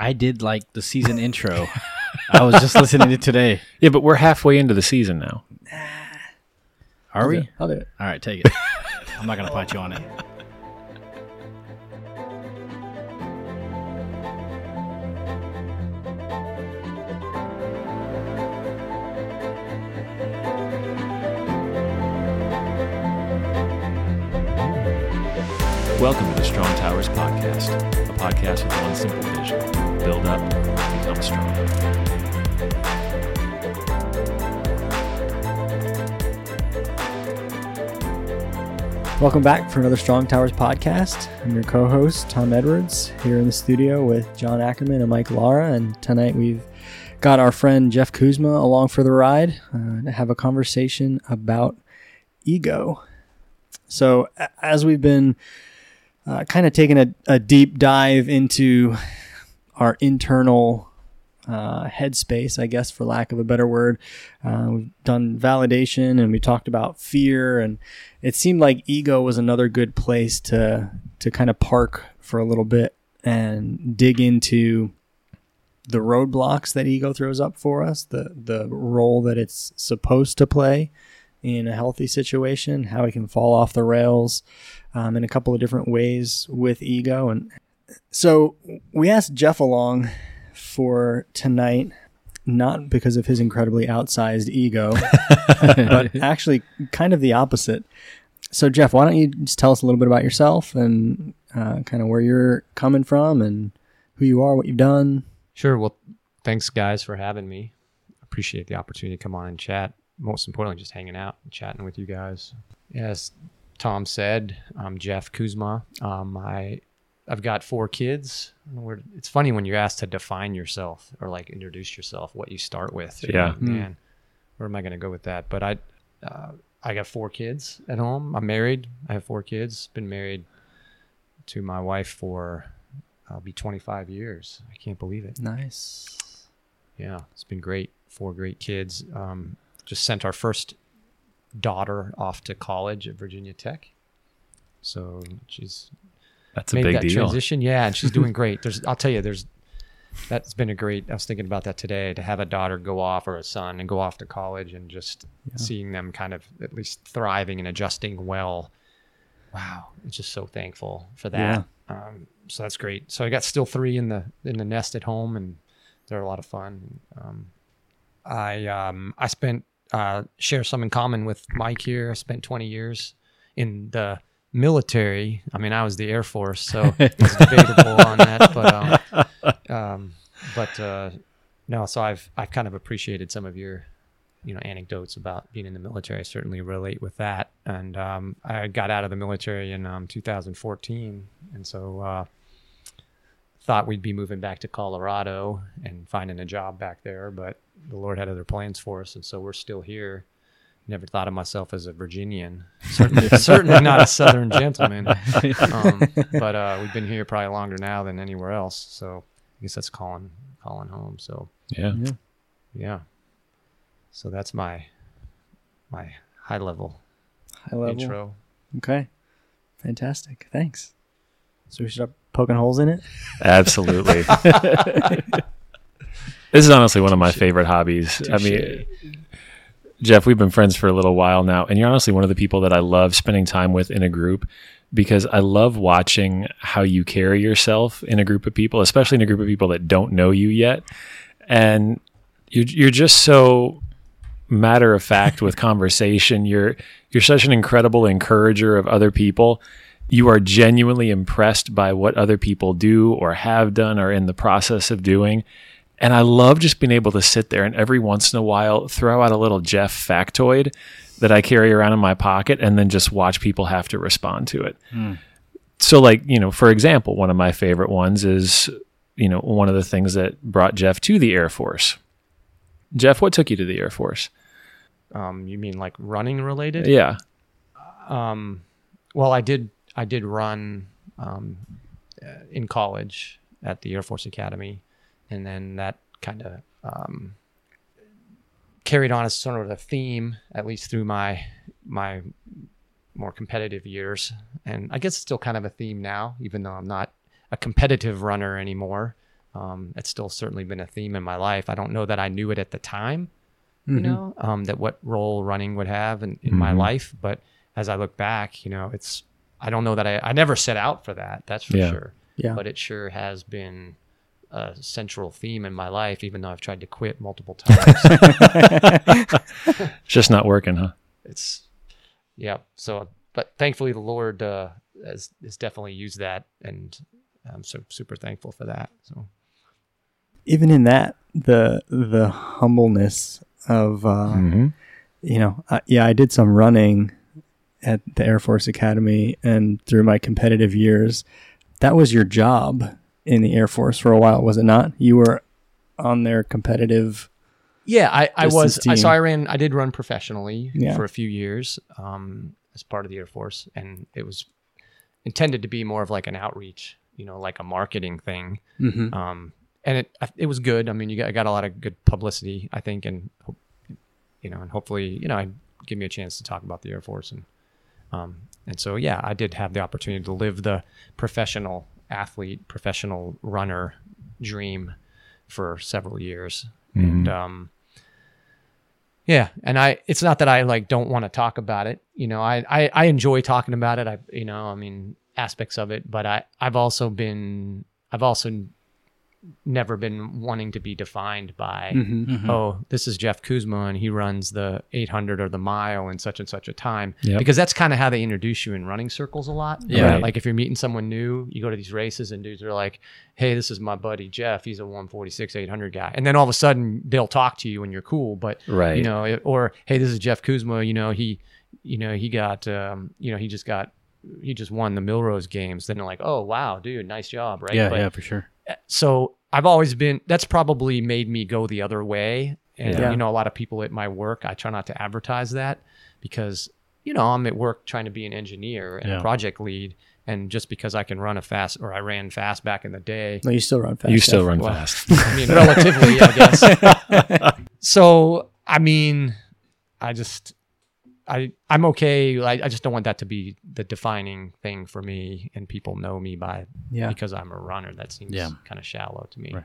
I did like the season intro. I was just listening to it today. Yeah, but we're halfway into the season now. Are I'll do we? it. I'll do it. All right, take it. I'm not gonna fight you on it. Welcome to the Strong Towers Podcast, a podcast with one simple vision build up, become strong. Welcome back for another Strong Towers podcast. I'm your co-host Tom Edwards here in the studio with John Ackerman and Mike Lara, and tonight we've got our friend Jeff Kuzma along for the ride uh, to have a conversation about ego. So, as we've been uh, kind of taking a, a deep dive into our internal uh, headspace, I guess, for lack of a better word. Uh, we've done validation and we talked about fear, and it seemed like ego was another good place to to kind of park for a little bit and dig into the roadblocks that ego throws up for us, the the role that it's supposed to play in a healthy situation, how it can fall off the rails um, in a couple of different ways with ego. And so we asked Jeff along for tonight, not because of his incredibly outsized ego, but actually kind of the opposite. So, Jeff, why don't you just tell us a little bit about yourself and uh, kind of where you're coming from and who you are, what you've done? Sure. Well, thanks guys for having me. Appreciate the opportunity to come on and chat. Most importantly, just hanging out and chatting with you guys. Yes, Tom said, I'm Jeff Kuzma. Um, I I've got four kids. We're, it's funny when you're asked to define yourself or like introduce yourself, what you start with. You're Yeah. like, Man, where am I going to go with that? But I uh, I got four kids at home. I'm married. I have four kids. Been married to my wife for I'll be 25 years. I can't believe it. Nice. Yeah, it's been great. Four great kids. Um, just sent our first daughter off to college at Virginia Tech. So she's That's a made big that deal. transition. Yeah, and she's doing great. There's, I'll tell you, there's that's been a great. I was thinking about that today to have a daughter go off or a son and go off to college and just seeing them kind of at least thriving and adjusting well. Wow, I'm just so thankful for that. Um, so that's great. So I got still three in the in the nest at home, and they're a lot of fun. Um, I um, I spent uh, share some in common with Mike here. I spent 20 years in the military. I mean, I was the Air Force, so it's debatable on that. But um, um, but uh, no, so I've I've kind of appreciated some of your you know anecdotes about being in the military. I certainly relate with that. And um, I got out of the military in um, 2014, and so. Uh, thought we'd be moving back to Colorado and finding a job back there, but the Lord had other plans for us, and so we're still here. Never thought of myself as a Virginian. Certainly, certainly not a Southern gentleman. Um, but uh, we've been here probably longer now than anywhere else. So I guess that's calling calling home. So Yeah. yeah. So that's my my high level, High level. intro. Okay. Fantastic. Thanks. So we should start poking holes in it. Absolutely. this is honestly one of my favorite hobbies. I mean, Jeff, we've been friends for a little while now, and you're honestly one of the people that I love spending time with in a group because I love watching how you carry yourself in a group of people, especially in a group of people that don't know you yet. And you're, you're just so matter of fact with conversation. You're you're such an incredible encourager of other people. You are genuinely impressed by what other people do or have done or in the process of doing. And I love just being able to sit there and every once in a while throw out a little Jeff factoid that I carry around in my pocket and then just watch people have to respond to it. So, like, you know, for example, one of my favorite ones is, you know, one of the things that brought Jeff to the Air Force. Jeff, what took you to the Air Force? Um, you mean like running related? Yeah. Um, well, I did. I did run um, uh, in college at the Air Force Academy, and then that kind of um, carried on as sort of a theme, at least through my my more competitive years. And I guess it's still kind of a theme now, even though I'm not a competitive runner anymore. Um, it's still certainly been a theme in my life. I don't know that I knew it at the time, Mm-hmm. you know, um, that what role running would have in, in my Mhm. life. But as I look back, you know, it's I don't know that I I never set out for that. That's for Yeah. sure. Yeah. But it sure has been a central theme in my life, even though I've tried to quit multiple times. It's just not working, huh? it's yeah. So, but thankfully, the Lord uh, has has definitely used that, and I'm so super thankful for that. So Even in that, the the humbleness of uh, hmm you know, I, yeah, I did some running at the Air Force Academy and through my competitive years. That was your job in the Air Force for a while, was it not? You were on their competitive. yeah, I, I was. Distance I so. I ran. I did run professionally Yeah. for a few years um, as part of the Air Force, and it was intended to be more of like an outreach, you know, like a marketing thing. Mm-hmm. um, and it it was good. I mean, you got I got a lot of good publicity, I think, and you know, and hopefully, you know, I'd give me a chance to talk about the Air Force and um, and so yeah, I did have the opportunity to live the professional athlete, professional runner dream for several years, and um, yeah, and I it's not that I like don't want to talk about it. You know, I, I I enjoy talking about it. I you know, I mean aspects of it, but I I've also been I've also never been wanting to be defined by Mm-hmm. oh this is Jeff Kuzma and he runs the 800 or the mile in such and such a time Yep. because that's kind of how they introduce you in running circles a lot. Yeah. Right. Like if you're meeting someone new, you go to these races and dudes are like, "Hey, this is my buddy Jeff. He's a 146 800 guy." And then all of a sudden they'll talk to you and you're cool, but Right. you know, it- or hey, this is Jeff Kuzma. You know, he, you know, he got, um, you know, he just got, he just won the Millrose games. Then they're like, oh wow, dude, nice job, right? Yeah, But- yeah, for sure. So I've always been. That's probably made me go the other way. And Yeah. you know, a lot of people at my work, I try not to advertise that because you know I'm at work trying to be an engineer and Yeah. a project lead. And just because I can run a fast, or I ran fast back in the day, No, you still run fast. you still Jeff. run Well, fast. I mean, relatively, I guess. so, I mean, I just, I, I'm okay. I, I just don't want that to be the defining thing for me, and people know me by Yeah. because I'm a runner. That seems Yeah. kind of shallow to me. Right.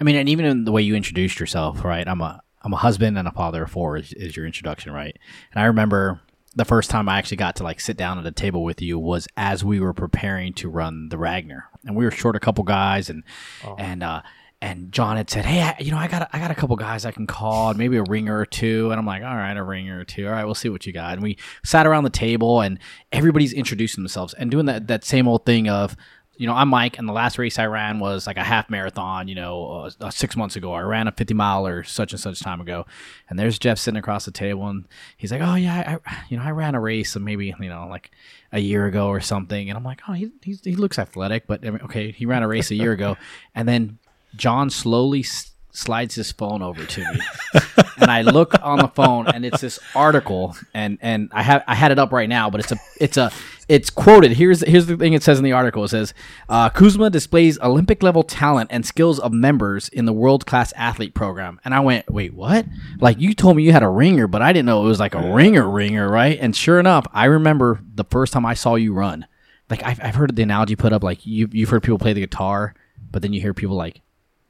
I mean, and even in the way you introduced yourself, right? I'm a I'm a husband and a father of four is, is your introduction, right? And I remember the first time I actually got to like sit down at a table with you was as we were preparing to run the Ragnar, and we were short a couple guys, and Oh. and uh, and John had said, "Hey, I, you know, I got a, I got a couple guys I can call, maybe a ringer or two. And I'm like, "All right, a ringer or two. All right, we'll see what you got." And we sat around the table, and everybody's introducing themselves and doing that that same old thing of. You know, I'm Mike, and the last race I ran was like a half marathon. You know, uh, uh, six months ago, I ran a 50 mile or such and such time ago. And there's Jeff sitting across the table, and he's like, "Oh yeah, I, you know, I ran a race, and maybe you know, like a year ago or something." And I'm like, "Oh, he he looks athletic, but I mean, okay, he ran a race a year ago." And then John slowly s- slides his phone over to me, and I look on the phone, and it's this article, and and I have I had it up right now, but it's a it's a it's quoted. Here's here's the thing it says in the article. It says uh, Kuzma displays Olympic level talent and skills of members in the world class athlete program, and I went, wait, what? Like you told me you had a ringer, but I didn't know it was like a ringer ringer, right? And sure enough, I remember the first time I saw you run. Like I've, I've heard the analogy put up, like you you've heard people play the guitar, but then you hear people like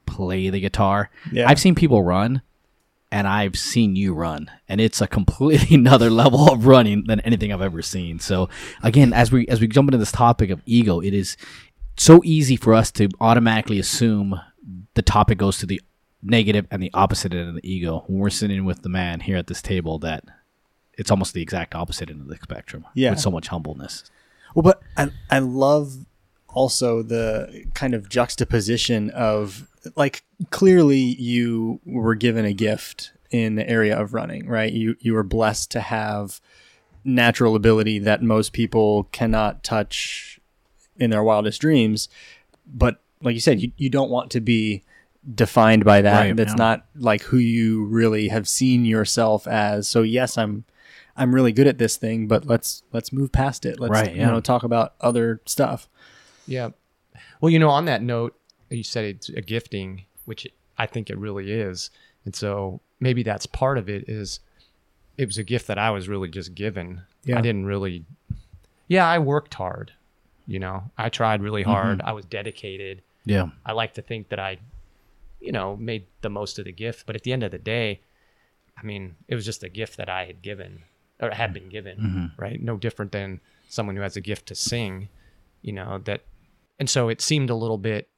play the guitar. Yeah. I've seen people run and I've seen you run and it's a completely another level of running than anything I've ever seen. So again, as we as we jump into this topic of ego, it is so easy for us to automatically assume the topic goes to the negative and the opposite end of the ego when we're sitting with the man here at this table that it's almost the exact opposite end of the spectrum Yeah. with so much humbleness. Well, but I, I love also the kind of juxtaposition of like clearly you were given a gift in the area of running, right? You you were blessed to have natural ability that most people cannot touch in their wildest dreams. But like you said, you, you don't want to be defined by that. Right, That's yeah. not like who you really have seen yourself as. So yes, I'm I'm really good at this thing, but let's let's move past it. Let's Right, you know talk about other stuff. Yeah. Well, you know, on that note, you said it's a gifting, which I think it really is. And so maybe that's part of it is it was a gift that I was really just given. Yeah. I didn't really Yeah, I worked hard. You know, I tried really mm-hmm. hard. I was dedicated. Yeah. I like to think that I, you know, made the most of the gift. But at the end of the day, I mean, it was just a gift that I had given or had been given, mm-hmm. right? No different than someone who has a gift to sing, you know, that, and so it seemed a little bit,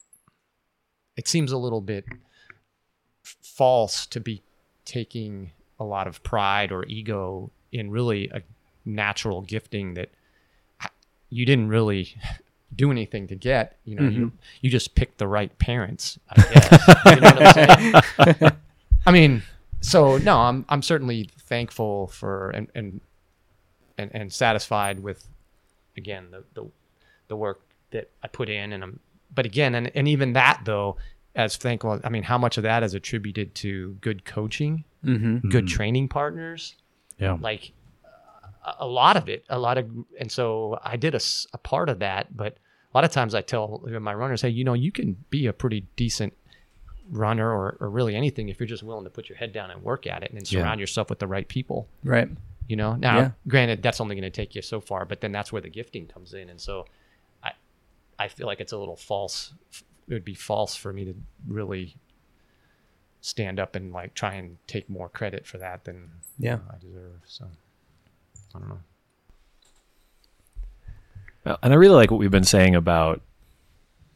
it seems a little bit false to be taking a lot of pride or ego in really a natural gifting that you didn't really do anything to get. You know, you mm-hmm. you just picked the right parents. I guess. you know what I'm saying? I mean, so no, I'm I'm certainly thankful for and and and, and satisfied with again the, the the work that I put in, and I'm but again, and and even that though, as thankful. I mean, how much of that is attributed to good coaching, Mm-hmm. good training partners, Yeah. like a- a lot of it a lot of and so i did a part of that but a lot of times i tell my runners hey you know you can be a pretty decent runner or, or really anything if you're just willing to put your head down and work at it and then Yeah. surround yourself with the right people Right. you know now Yeah. granted that's only going to take you so far but then that's where the gifting comes in and so i i feel like it's a little false it would be false for me to really stand up and like try and take more credit for that than Yeah. i deserve so i don't know Well, And I really like what we've been saying about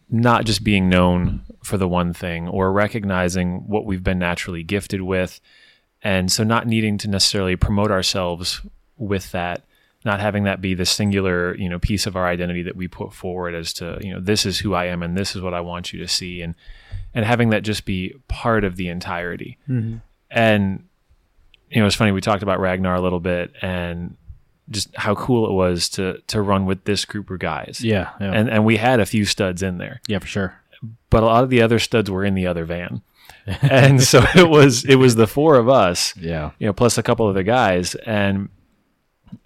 not just being known for the one thing or recognizing what we've been naturally gifted with. And so not needing to necessarily promote ourselves with that, not having that be the singular, you know, piece of our identity that we put forward as to, you know, this is who I am and this is what I want you to see and and having that just be part of the entirety. Mm-hmm. And you know, it's funny we talked about Ragnar a little bit and just how cool it was to to run with this group of guys. Yeah. Yeah. And and we had a few studs in there, yeah, for sure. but a lot of the other studs were in the other van. and so it was it was the four of us, Yeah. you know, plus a couple other guys and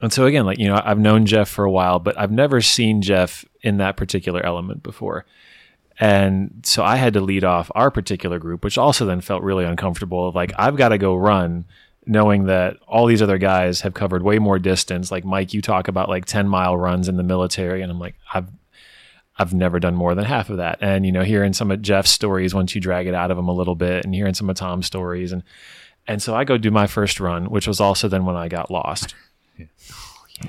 and so again, like, you know, I've known Jeff for a while, but I've never seen Jeff in that particular element before. And so I had to lead off our particular group, which also then felt really uncomfortable of like, I've got to go run knowing that all these other guys have covered way more distance. Like Mike, you talk about like 10 mile runs in the military. And I'm like, I've, I've never done more than half of that. And, you know, hearing some of Jeff's stories, once you drag it out of him a little bit and hearing some of Tom's stories. And, and so I go do my first run, which was also then when I got lost.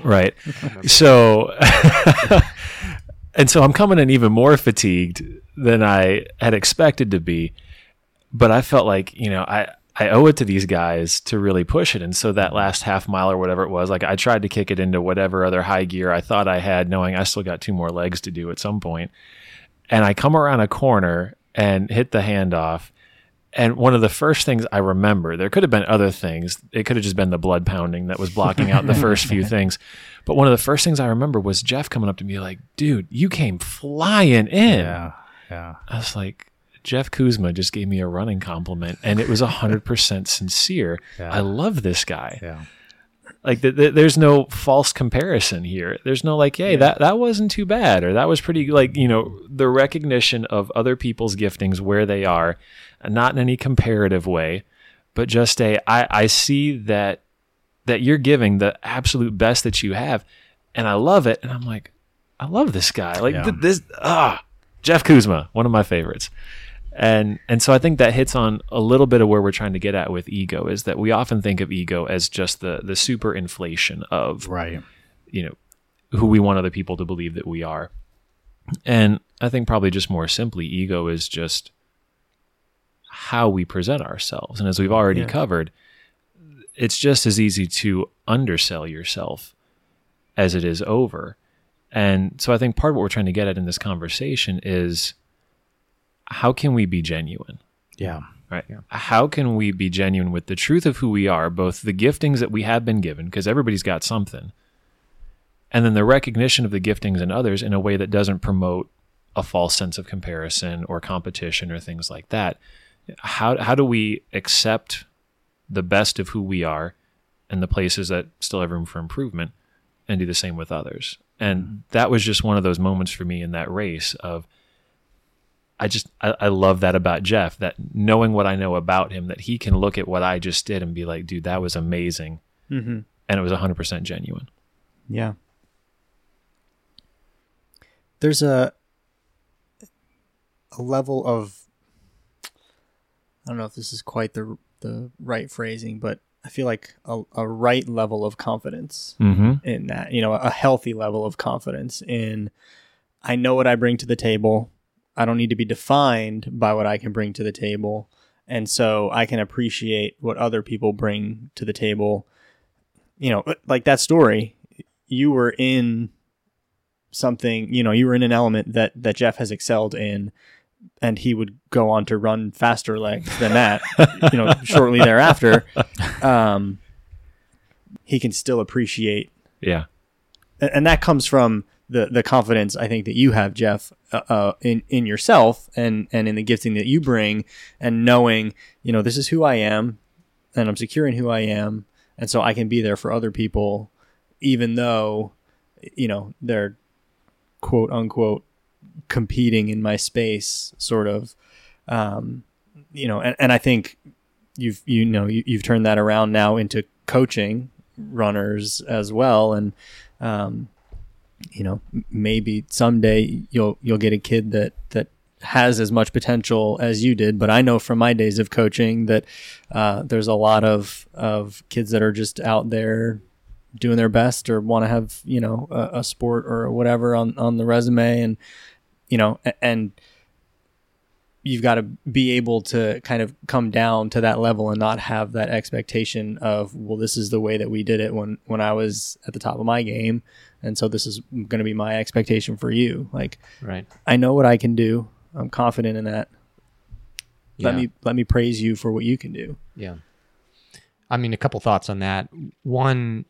Right. So, and so I'm coming in even more fatigued than I had expected to be. But I felt like, you know, I, I owe it to these guys to really push it. And so that last half mile or whatever it was, like I tried to kick it into whatever other high gear I thought I had, knowing I still got two more legs to do at some point. And I come around a corner and hit the handoff. And one of the first things I remember, there could have been other things. It could have just been the blood pounding that was blocking out the first few things. But one of the first things I remember was Jeff coming up to me like, dude, you came flying in. Yeah. Yeah. I was like, Jeff Kuzma just gave me a running compliment, and it was 100% sincere. Yeah. I love this guy. Yeah. Like, th- th- there's no false comparison here. There's no like, hey, that, that wasn't too bad, or that was pretty, like, you know, the recognition of other people's giftings where they are, not in any comparative way, but just a, I, I see that that you're giving the absolute best that you have, and I love it. And I'm like, I love this guy. Like Yeah. th- this, ah, Jeff Kuzma, one of my favorites. And and so I think that hits on a little bit of where we're trying to get at with ego is that we often think of ego as just the the super inflation of Right. you know who we want other people to believe that we are. And I think probably just more simply, ego is just how we present ourselves. And as we've already Yeah. covered, it's just as easy to undersell yourself as it is over. And so I think part of what we're trying to get at in this conversation is how can we be genuine? Yeah. Right. How can we be genuine with the truth of who we are, both the giftings that we have been given, because everybody's got something, and then the recognition of the giftings in others in a way that doesn't promote a false sense of comparison or competition or things like that. How, how do we accept the best of who we are and the places that still have room for improvement and do the same with others? And mm-hmm. that was just one of those moments for me in that race of I just I, I love that about Jeff that knowing what I know about him that he can look at what I just did and be like, dude, that was amazing, Mm-hmm. and it was hundred percent genuine. Yeah. There's a a level of I don't know if this is quite the the right phrasing, but I feel like a, a right level of confidence Mm-hmm. in that. You know, a healthy level of confidence in I know what I bring to the table. I don't need to be defined by what I can bring to the table. And so I can appreciate what other people bring to the table. You know, like that story, you were in something, you know, you were in an element that that Jeff has excelled in and he would go on to run faster legs than that, you know, shortly thereafter. Um, he can still appreciate Yeah. and and that comes from the the confidence I think that you have, Jeff, uh, uh, in in yourself and and in the gifting that you bring, and knowing you know this is who I am, and I'm secure in who I am, and so I can be there for other people, even though you know they're quote unquote competing in my space, sort of, um, you know, and, and I think you've you know you, you've turned that around now into coaching runners as well, and um, you know maybe someday you'll you'll get a kid that that has as much potential as you did. But i know from my days of coaching that uh, there's a lot of of kids that are just out there doing their best or want to have you know a, a sport or whatever on on the resume. And you know and you've got to be able to kind of come down to that level and not have that expectation of well this is the way that we did it when when I was at the top of my game and so this is going to be my expectation for you like Right. I know what I can do I'm confident in that let Yeah. me let me praise you for what you can do Yeah. I mean, a couple thoughts on that. One,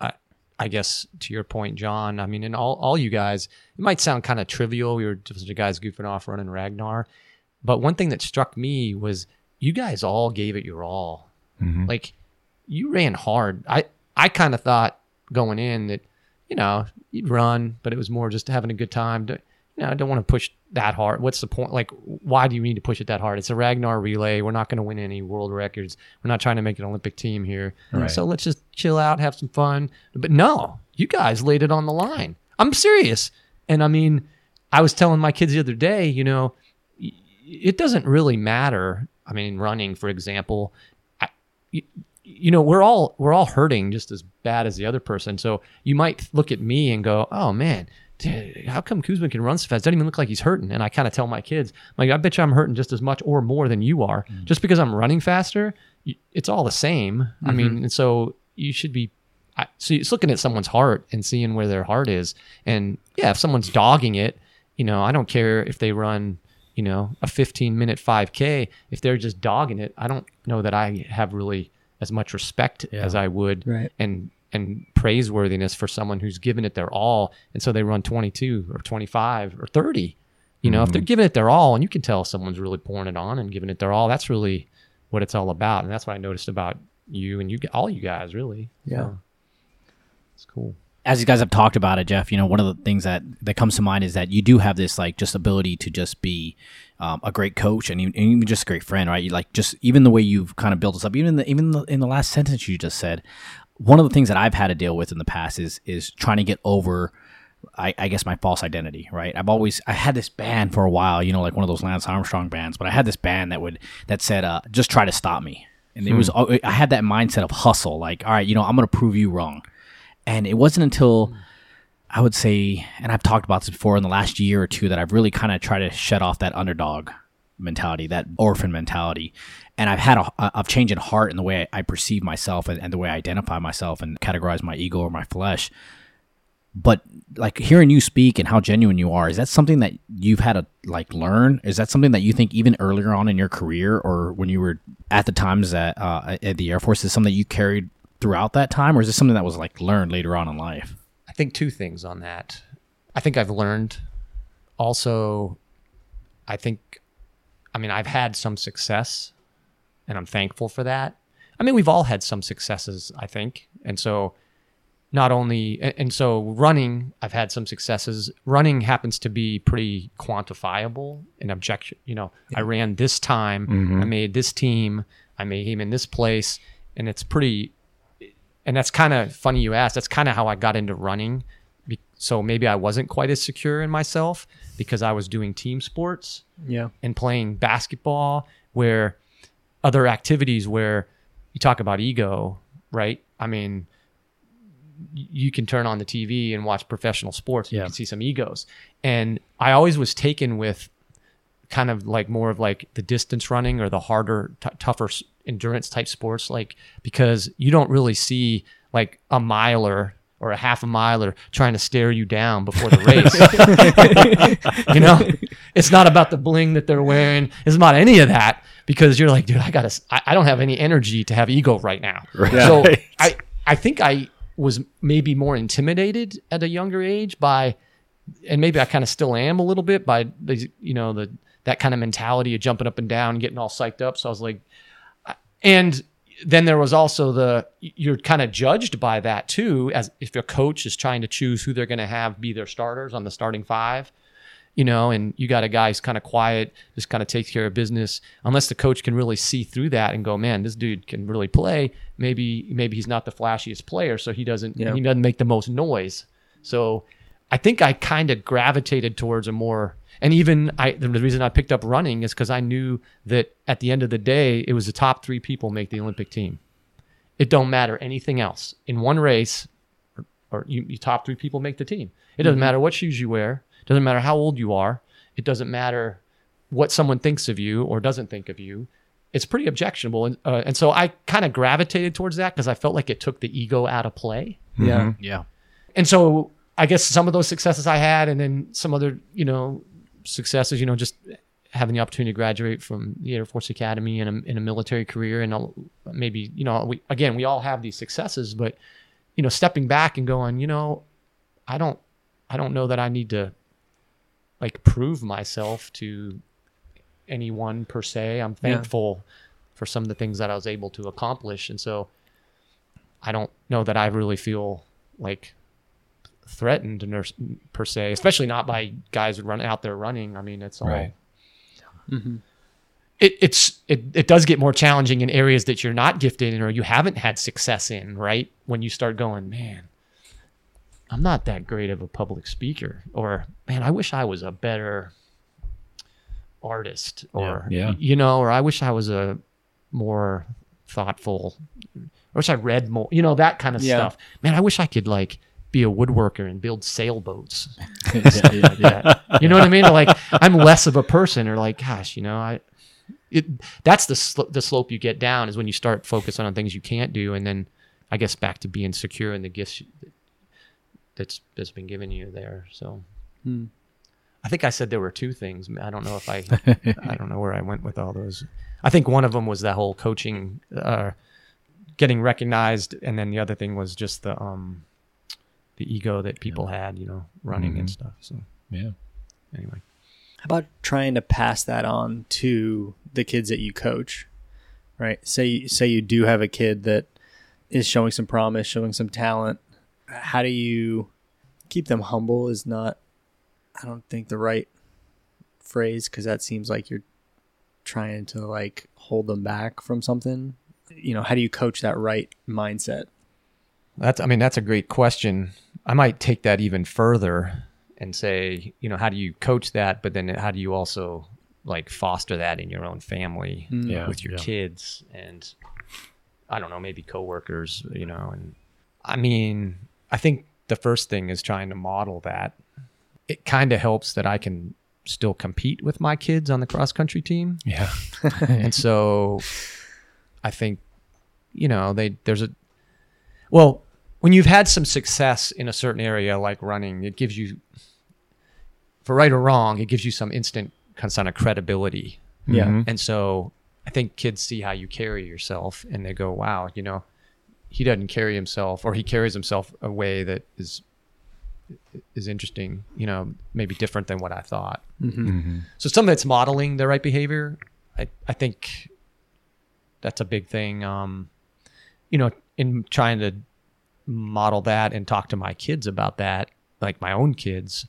I, I guess to your point, John. I mean, and all all you guys, it might sound kind of trivial. We were just the guys goofing off running Ragnar, but one thing that struck me was you guys all gave it your all. Mhm. Like you ran hard. I I kind of thought going in that you know you'd run, but it was more just having a good time. To, you know, I don't want to push that hard. What's the point? Like, why do you need to push it that hard? It's a Ragnar relay. We're not going to win any world records. We're not trying to make an Olympic team here. Right. So let's just chill out, have some fun. But no, you guys laid it on the line. I'm serious. And I mean, I was telling my kids the other day, you know, it doesn't really matter. I mean, running, for example, I, you, know, we're all we're all hurting just as bad as the other person. So you might look at me and go, "Oh man, dude, how come Kuzma can run so fast? Doesn't even look like he's hurting." And I kind of tell my kids, "Like, I bet you I'm hurting just as much or more than you are. Mm. Just because I'm running faster, it's all the same. I mean, mm-hmm. and so you should be I, so it's looking at someone's heart and seeing where their heart is. And yeah, if someone's dogging it, you know, I don't care if they run, you know, a 15 minute 5K. If they're just dogging it, I don't know that I have really as much respect as I would Right. and and praiseworthiness for someone who's given it their all. And so they run 22 or 25 or 30. You know, if they're mm-hmm. giving it their all, and you can tell someone's really pouring it on and giving it their all, that's really what it's all about. And that's what I noticed about you and you, all you guys, really. Yeah. So, it's cool. As you guys have talked about it, Jeff, you know, one of the things that that comes to mind is that you do have this like just ability to just be um, a great coach and even, and even just a great friend, right? You like just even the way you've kind of built us up, even in the, even the, in the last sentence you just said. One of the things that I've had to deal with in the past is is trying to get over. I, I guess my false identity, right? I've always I had this band for a while, you know, like one of those Lance Armstrong bands, but I had this band that would that said, uh, "Just try to stop me," and it was I had that mindset of hustle, like, all right, you know, I'm going to prove you wrong, and it wasn't until I would say, and I've talked about this before in the last year or two, that I've really kind of tried to shut off that underdog mentality, that orphan mentality. And I've had a, a change in heart in the way I perceive myself and, and the way I identify myself and categorize my ego or my flesh. But like hearing you speak and how genuine you are, is that something that you've had to like learn? Is that something that you think even earlier on in your career or when you were at the times at, uh, at the Air Force is something that you carried throughout that time, or is this something that was like learned later on in life? I think two things on that. I think I've learned. Also, I think, I mean, I've had some success, and I'm thankful for that. I mean, we've all had some successes, I think, and so not only and, so running, I've had some successes. Running happens to be pretty quantifiable and objection. You know, I ran this time, mm-hmm. I made this team, I made him in this place, and it's pretty and that's kind of funny you asked. That's kind of how I got into running. So maybe I wasn't quite as secure in myself because I was doing team sports Yeah. and playing basketball where other activities where you talk about ego, right? I mean, you can turn on the TV and watch professional sports. You Yeah. can see some egos. And I always was taken with kind of like more of like the distance running or the harder, t- tougher endurance type sports, like because you don't really see like a miler or a half a miler trying to stare you down before the race. you know, it's not about the bling that they're wearing. It's not any of that because you're like, dude, I gotta, I, I don't have any energy to have ego right now. So I, I think I was maybe more intimidated at a younger age by, and maybe I kind of still am a little bit by the, you know, the, that kind of mentality of jumping up and down, getting all psyched up. So I was like, and then there was also the you're kind of judged by that too as if your coach is trying to choose who they're going to have be their starters on the starting five you know and you got a guy who's kind of quiet just kind of takes care of business. Unless the coach can really see through that and go man this dude can really play. Maybe maybe he's not the flashiest player so he doesn't Yeah. he doesn't make the most noise. So i think i kind of gravitated towards a more and even I, the reason I picked up running is because I knew that at the end of the day, it was the top three people make the Olympic team. It don't matter anything else in one race, or, or you, you top three people make the team. It doesn't matter what shoes you wear. It doesn't matter how old you are. It doesn't matter what someone thinks of you or doesn't think of you. It's pretty objectionable, and uh, and so I kind of gravitated towards that because I felt like it took the ego out of play Yeah. Yeah. and so I guess some of those successes I had, and then some other, you know, successes, you know, just having the opportunity to graduate from the Air Force Academy and a, in a military career, and I'll- maybe, you know, we again, we all have these successes, but you know, stepping back and going, you know, I don't, I don't know that I need to like prove myself to anyone per se. I'm Yeah. thankful for some of the things that I was able to accomplish, and so I don't know that I really feel like threatened per se, especially not by guys who run out there running. I mean, it's all. Right. Mm-hmm. It, it's it, it does get more challenging in areas that you're not gifted in or you haven't had success in, right? When you start going, man, I'm not that great of a public speaker, or man, I wish I was a better artist, or Yeah. you know, or I wish I was a more thoughtful. I wish I read more, you know, that kind of Yeah. stuff. Man, I wish I could like be a woodworker and build sailboats. yeah, yeah, yeah. You know what I mean? Or like I'm less of a person, or like, gosh, you know, I. It that's the sl- the slope you get down is when you start focusing on things you can't do, and then I guess back to being secure in the gifts that's that's been given you there. So. Hmm. I think I said there were two things. I don't know if I, I don't know where I went with all those. I think one of them was that whole coaching, uh, getting recognized, and then the other thing was just the um, the ego that people had, you know, running and Mhm. stuff. So Yeah. anyway, How about trying to pass that on to the kids that you coach? Right? Say say you do have a kid that is showing some promise, showing some talent. How do you keep them humble is not I don't think the right phrase cuz that seems like you're trying to like hold them back from something. You know, how do you coach that right mindset? that's I mean that's a great question. I might take that even further and say, you know, how do you coach that? But then how do you also like foster that in your own family Mm. Yeah. with your yeah. kids and I don't know, maybe coworkers, you know, and I mean, I think the first thing is trying to model that. It kind of helps that I can still compete with my kids on the cross country team. Yeah. and so I think, you know, they there's a well, when you've had some success in a certain area like running, it gives you for right or wrong, it gives you some instant kind of credibility. Yeah. Mhm. And so I think kids see how you carry yourself and they go, wow, you know, he doesn't carry himself or he carries himself a way that is is interesting, you know, maybe different than what I thought. Mhm. So some of it's modeling the right behavior. I, I think that's a big thing. Um, you know, in trying to model that and talk to my kids about that, like my own kids,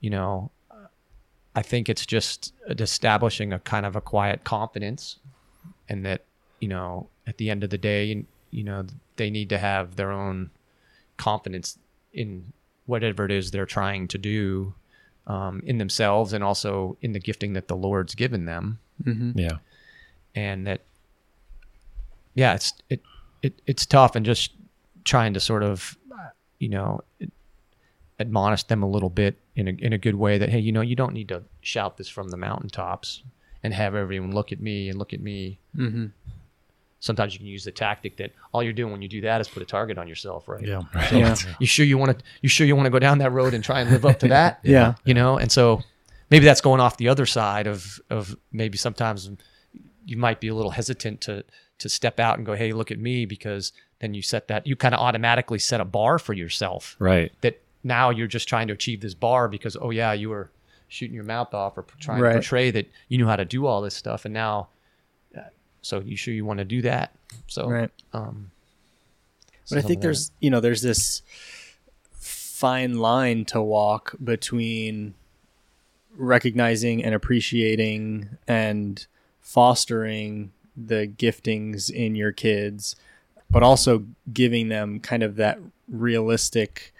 you know, I think it's just establishing a kind of a quiet confidence and that, you know, at the end of the day, you know, they need to have their own confidence in whatever it is they're trying to do um, in themselves and also in the gifting that the Lord's given them, Yeah. and that yeah, it's it, it it's tough and just trying to sort of you know admonish them a little bit in a in a good way that hey you know you don't need to shout this from the mountaintops and have everyone look at me and look at me Mm-hmm. sometimes you can use the tactic that all you're doing when you do that is put a target on yourself, right? Yeah. Yeah. You sure you want to? You sure you want to go down that road and try and live up to that? Yeah. You know, and so maybe that's going off the other side of of maybe sometimes you might be a little hesitant to to step out and go, hey, look at me, because then you set that you kind of automatically set a bar for yourself Right. that now you're just trying to achieve this bar because oh yeah you were shooting your mouth off or trying Right. to portray that you knew how to do all this stuff and now uh, so you sure you want to do that so Right. um But I think there's, you know, there's this fine line to walk between recognizing and appreciating and fostering the giftings in your kids, but also giving them kind of that realistic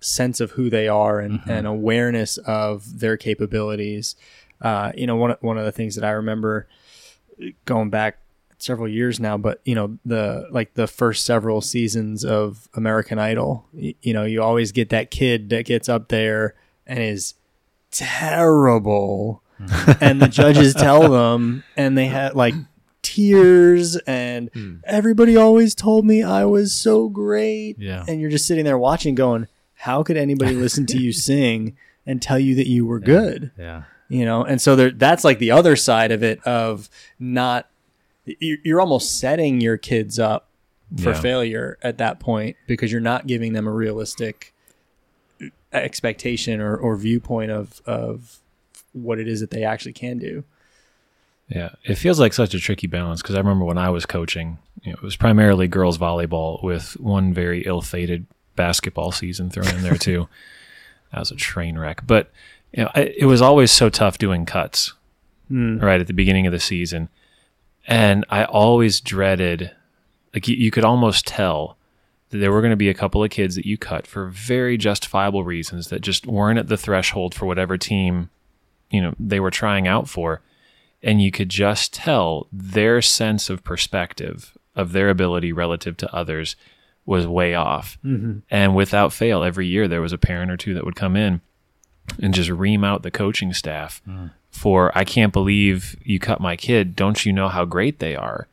sense of who they are and, and awareness of their capabilities. Uh, you know, one, of- one of the things that I remember going back several years now, but you know the like the first several seasons of American Idol, y- you know, you always get that kid that gets up there and is terrible, and the judges tell them, and they had like tears, and hmm. everybody always told me I was so great, Yeah. and you're just sitting there watching, going, how could anybody listen to you sing and tell you that you were good? Yeah. you know and so there that's like the other side of it of not you- you're almost setting your kids up for Yeah. failure at that point because you're not giving them a realistic expectation or, or viewpoint of of what it is that they actually can do Yeah, it feels like such a tricky balance because I remember when I was coaching, you know, it was primarily girls volleyball with one very ill-fated basketball season thrown in there too. that was a train wreck, but you know, I, it was always so tough doing cuts hmm. right at the beginning of the season, and I always dreaded, like you, you could almost tell that there were going to be a couple of kids that you cut for very justifiable reasons that just weren't at the threshold for whatever team, you know, they were trying out for and you could just tell their sense of perspective of their ability relative to others was way off. Mm-hmm. And without fail, every year there was a parent or two that would come in and just ream out the coaching staff hmm. for, I can't believe you cut my kid. Don't you know how great they are?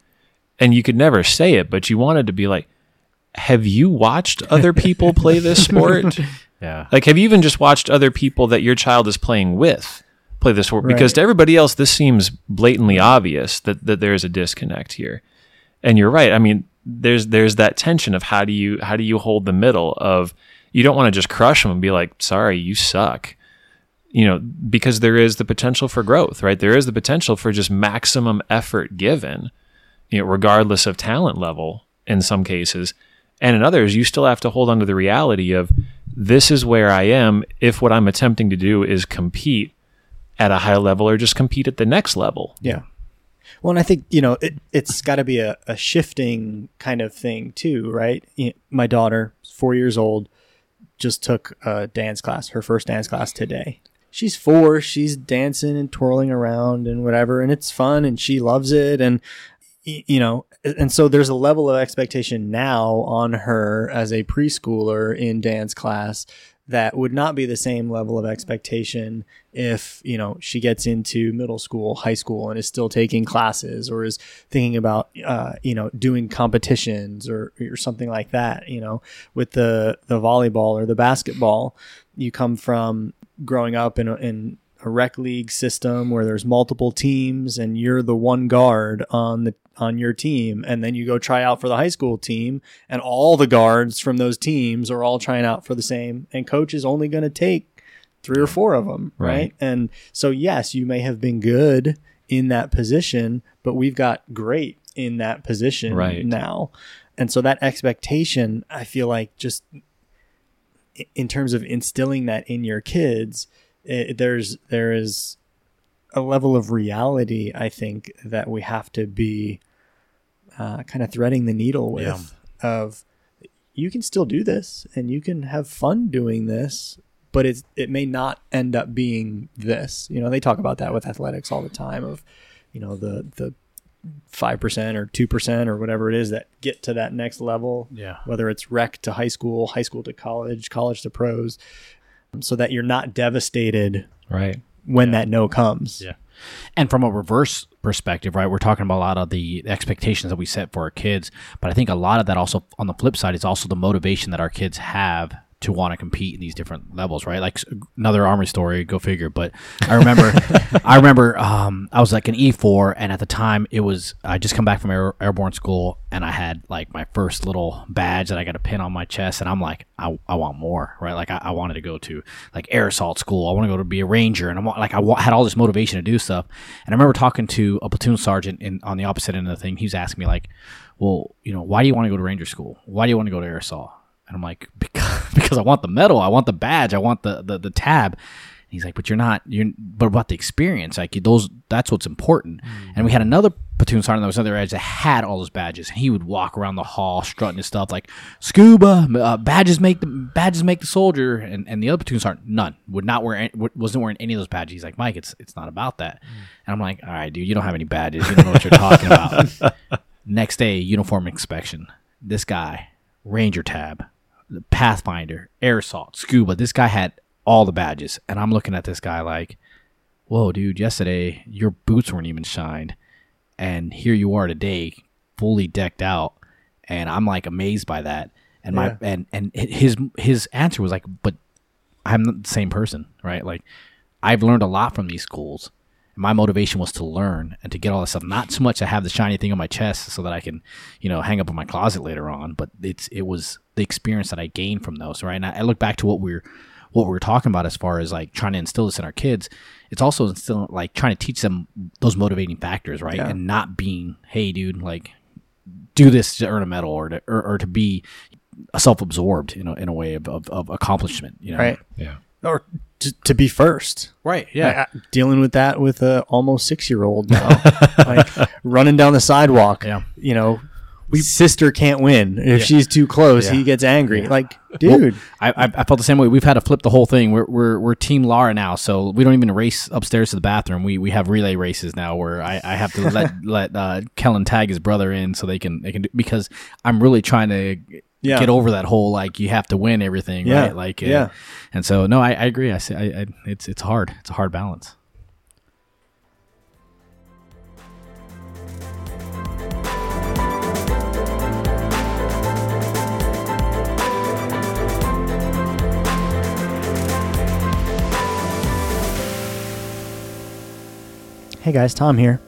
And you could never say it, but you wanted to be like, have you watched other people play this sport? Yeah. Like, have you even just watched other people that your child is playing with play this sport? Because to everybody else, this seems blatantly obvious that, that there's a disconnect here. And you're right. I mean, there's there's that tension of how do you how do you hold the middle of you don't want to just crush them and be like, sorry, you suck. You know, because there is the potential for growth, right? There is the potential for just maximum effort given, you know, regardless of talent level in some cases. And in others, you still have to hold on to the reality of this is where I am if what I'm attempting to do is compete at a high level or just compete at the next level. Yeah. Well, and I think you know it, it's got to be a, a shifting kind of thing too, right? My daughter, four years old, just took a dance class, her first dance class today. She's four. She's dancing and twirling around and whatever, and it's fun, and she loves it, and you know, and so there's a level of expectation now on her as a preschooler in dance class that would not be the same level of expectation if you know she gets into middle school high school and is still taking classes or is thinking about uh, you know doing competitions or, or something like that you know. With the the volleyball or the basketball you come from growing up in a, in a rec league system where there's multiple teams and you're the one guard on the on your team and then you go try out for the high school team and all the guards from those teams are all trying out for the same and coach is only going to take three or four of them right? Right. and so yes you may have been good in that position but we've got great in that position Right. now and so that expectation i feel like just in terms of instilling that in your kids it, there's there is a level of reality i think that we have to be uh, kind of threading the needle with of you can still do this and you can have fun doing this, but it's it may not end up being this. You know, they talk about that with athletics all the time of, you know, the the five percent or two percent or whatever it is that get to that next level. Yeah. Whether it's rec to high school, high school to college, college to pros, so that you're not devastated Right. when that no comes. Yeah. And from a reverse perspective, right, we're talking about a lot of the expectations that we set for our kids, but I think a lot of that also on the flip side is also the motivation that our kids have to want to compete in these different levels, right? Like another army story, go figure. But I remember, I remember, um, I was like an E four, and at the time it was I just come back from air, airborne school, and I had like my first little badge that I got a pin on my chest, and I'm like, I, I want more, right? Like I, I wanted to go to like air assault school, I want to go to be a ranger, and I want like I had all this motivation to do stuff, and I remember talking to a platoon sergeant in on the opposite end of the thing. He was asking me like, well, you know, why do you want to go to ranger school? Why do you want to go to air assault? And I'm like, because, because I want the medal, I want the badge, I want the the, the tab. And he's like, but you're not, you're, but about the experience, like those, that's what's important. And we had another platoon sergeant that was on the other edge that had all those badges, and he would walk around the hall strutting his stuff like scuba uh, badges make the badges make the soldier, and, and the other platoon sergeant none would not wear any, wasn't wearing any of those badges. He's like, Mike, it's it's not about that. And I'm like, all right, dude, you don't have any badges, you don't know what you're talking about. Next day, uniform inspection. This guy, Ranger tab, Pathfinder, Air Assault, Scuba. This guy had all the badges, and I'm looking at this guy like, "Whoa, dude! Yesterday your boots weren't even shined, and here you are today, fully decked out." And I'm like amazed by that. And my Yeah. and and his his answer was like, "But I'm the same person, right? Like I've learned a lot from these schools. My motivation was to learn and to get all this stuff. Not so much to have the shiny thing on my chest so that I can, you know, hang up in my closet later on. But it's it was the experience that I gained from those, right? And I, I look back to what we're what we are talking about as far as like trying to instill this in our kids. It's also instilling like trying to teach them those motivating factors, right? Yeah. And not being, hey, dude, like do this to earn a medal or to or, or to be self-absorbed in a, in a way of, of, of accomplishment you know Right. Yeah. Or to, to be first. right yeah I- I- dealing with that with a almost six year old now, like running down the sidewalk. Yeah. you know, we sister can't win if she's too close. Yeah. He gets angry. Like, dude, I, I, I felt the same way. We've had to flip the whole thing. We're, we're, we're Team Lara now, so we don't even race upstairs to the bathroom. We we have relay races now where I, I have to let let uh, Kellen tag his brother in so they can they can do, because I'm really trying to Yeah. get over that whole like you have to win everything, Yeah. right? Like uh, Yeah. And so no, I, I agree. I, say I, I it's it's hard. It's a hard balance. Hey guys, Tom here.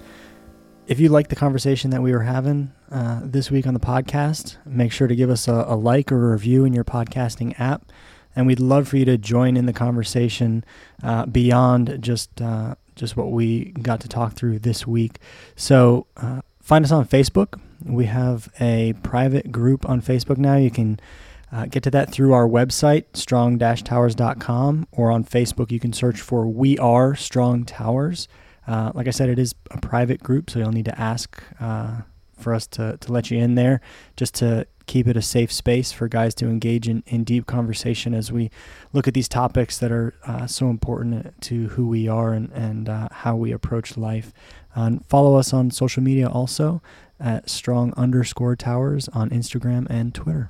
If you like the conversation that we were having uh, this week on the podcast, make sure to give us a, a like or a review in your podcasting app. And we'd love for you to join in the conversation uh, beyond just uh, just what we got to talk through this week. So uh, find us on Facebook. We have a private group on Facebook now. You can uh, get to that through our website, strong-towers.com, or on Facebook. You can search for We Are Strong Towers. Uh, like I said, it is a private group, so you'll need to ask uh, for us to, to let you in there just to keep it a safe space for guys to engage in, in deep conversation as we look at these topics that are uh, so important to who we are and, and uh, how we approach life. And follow us on social media also at strong underscore towers on Instagram and Twitter.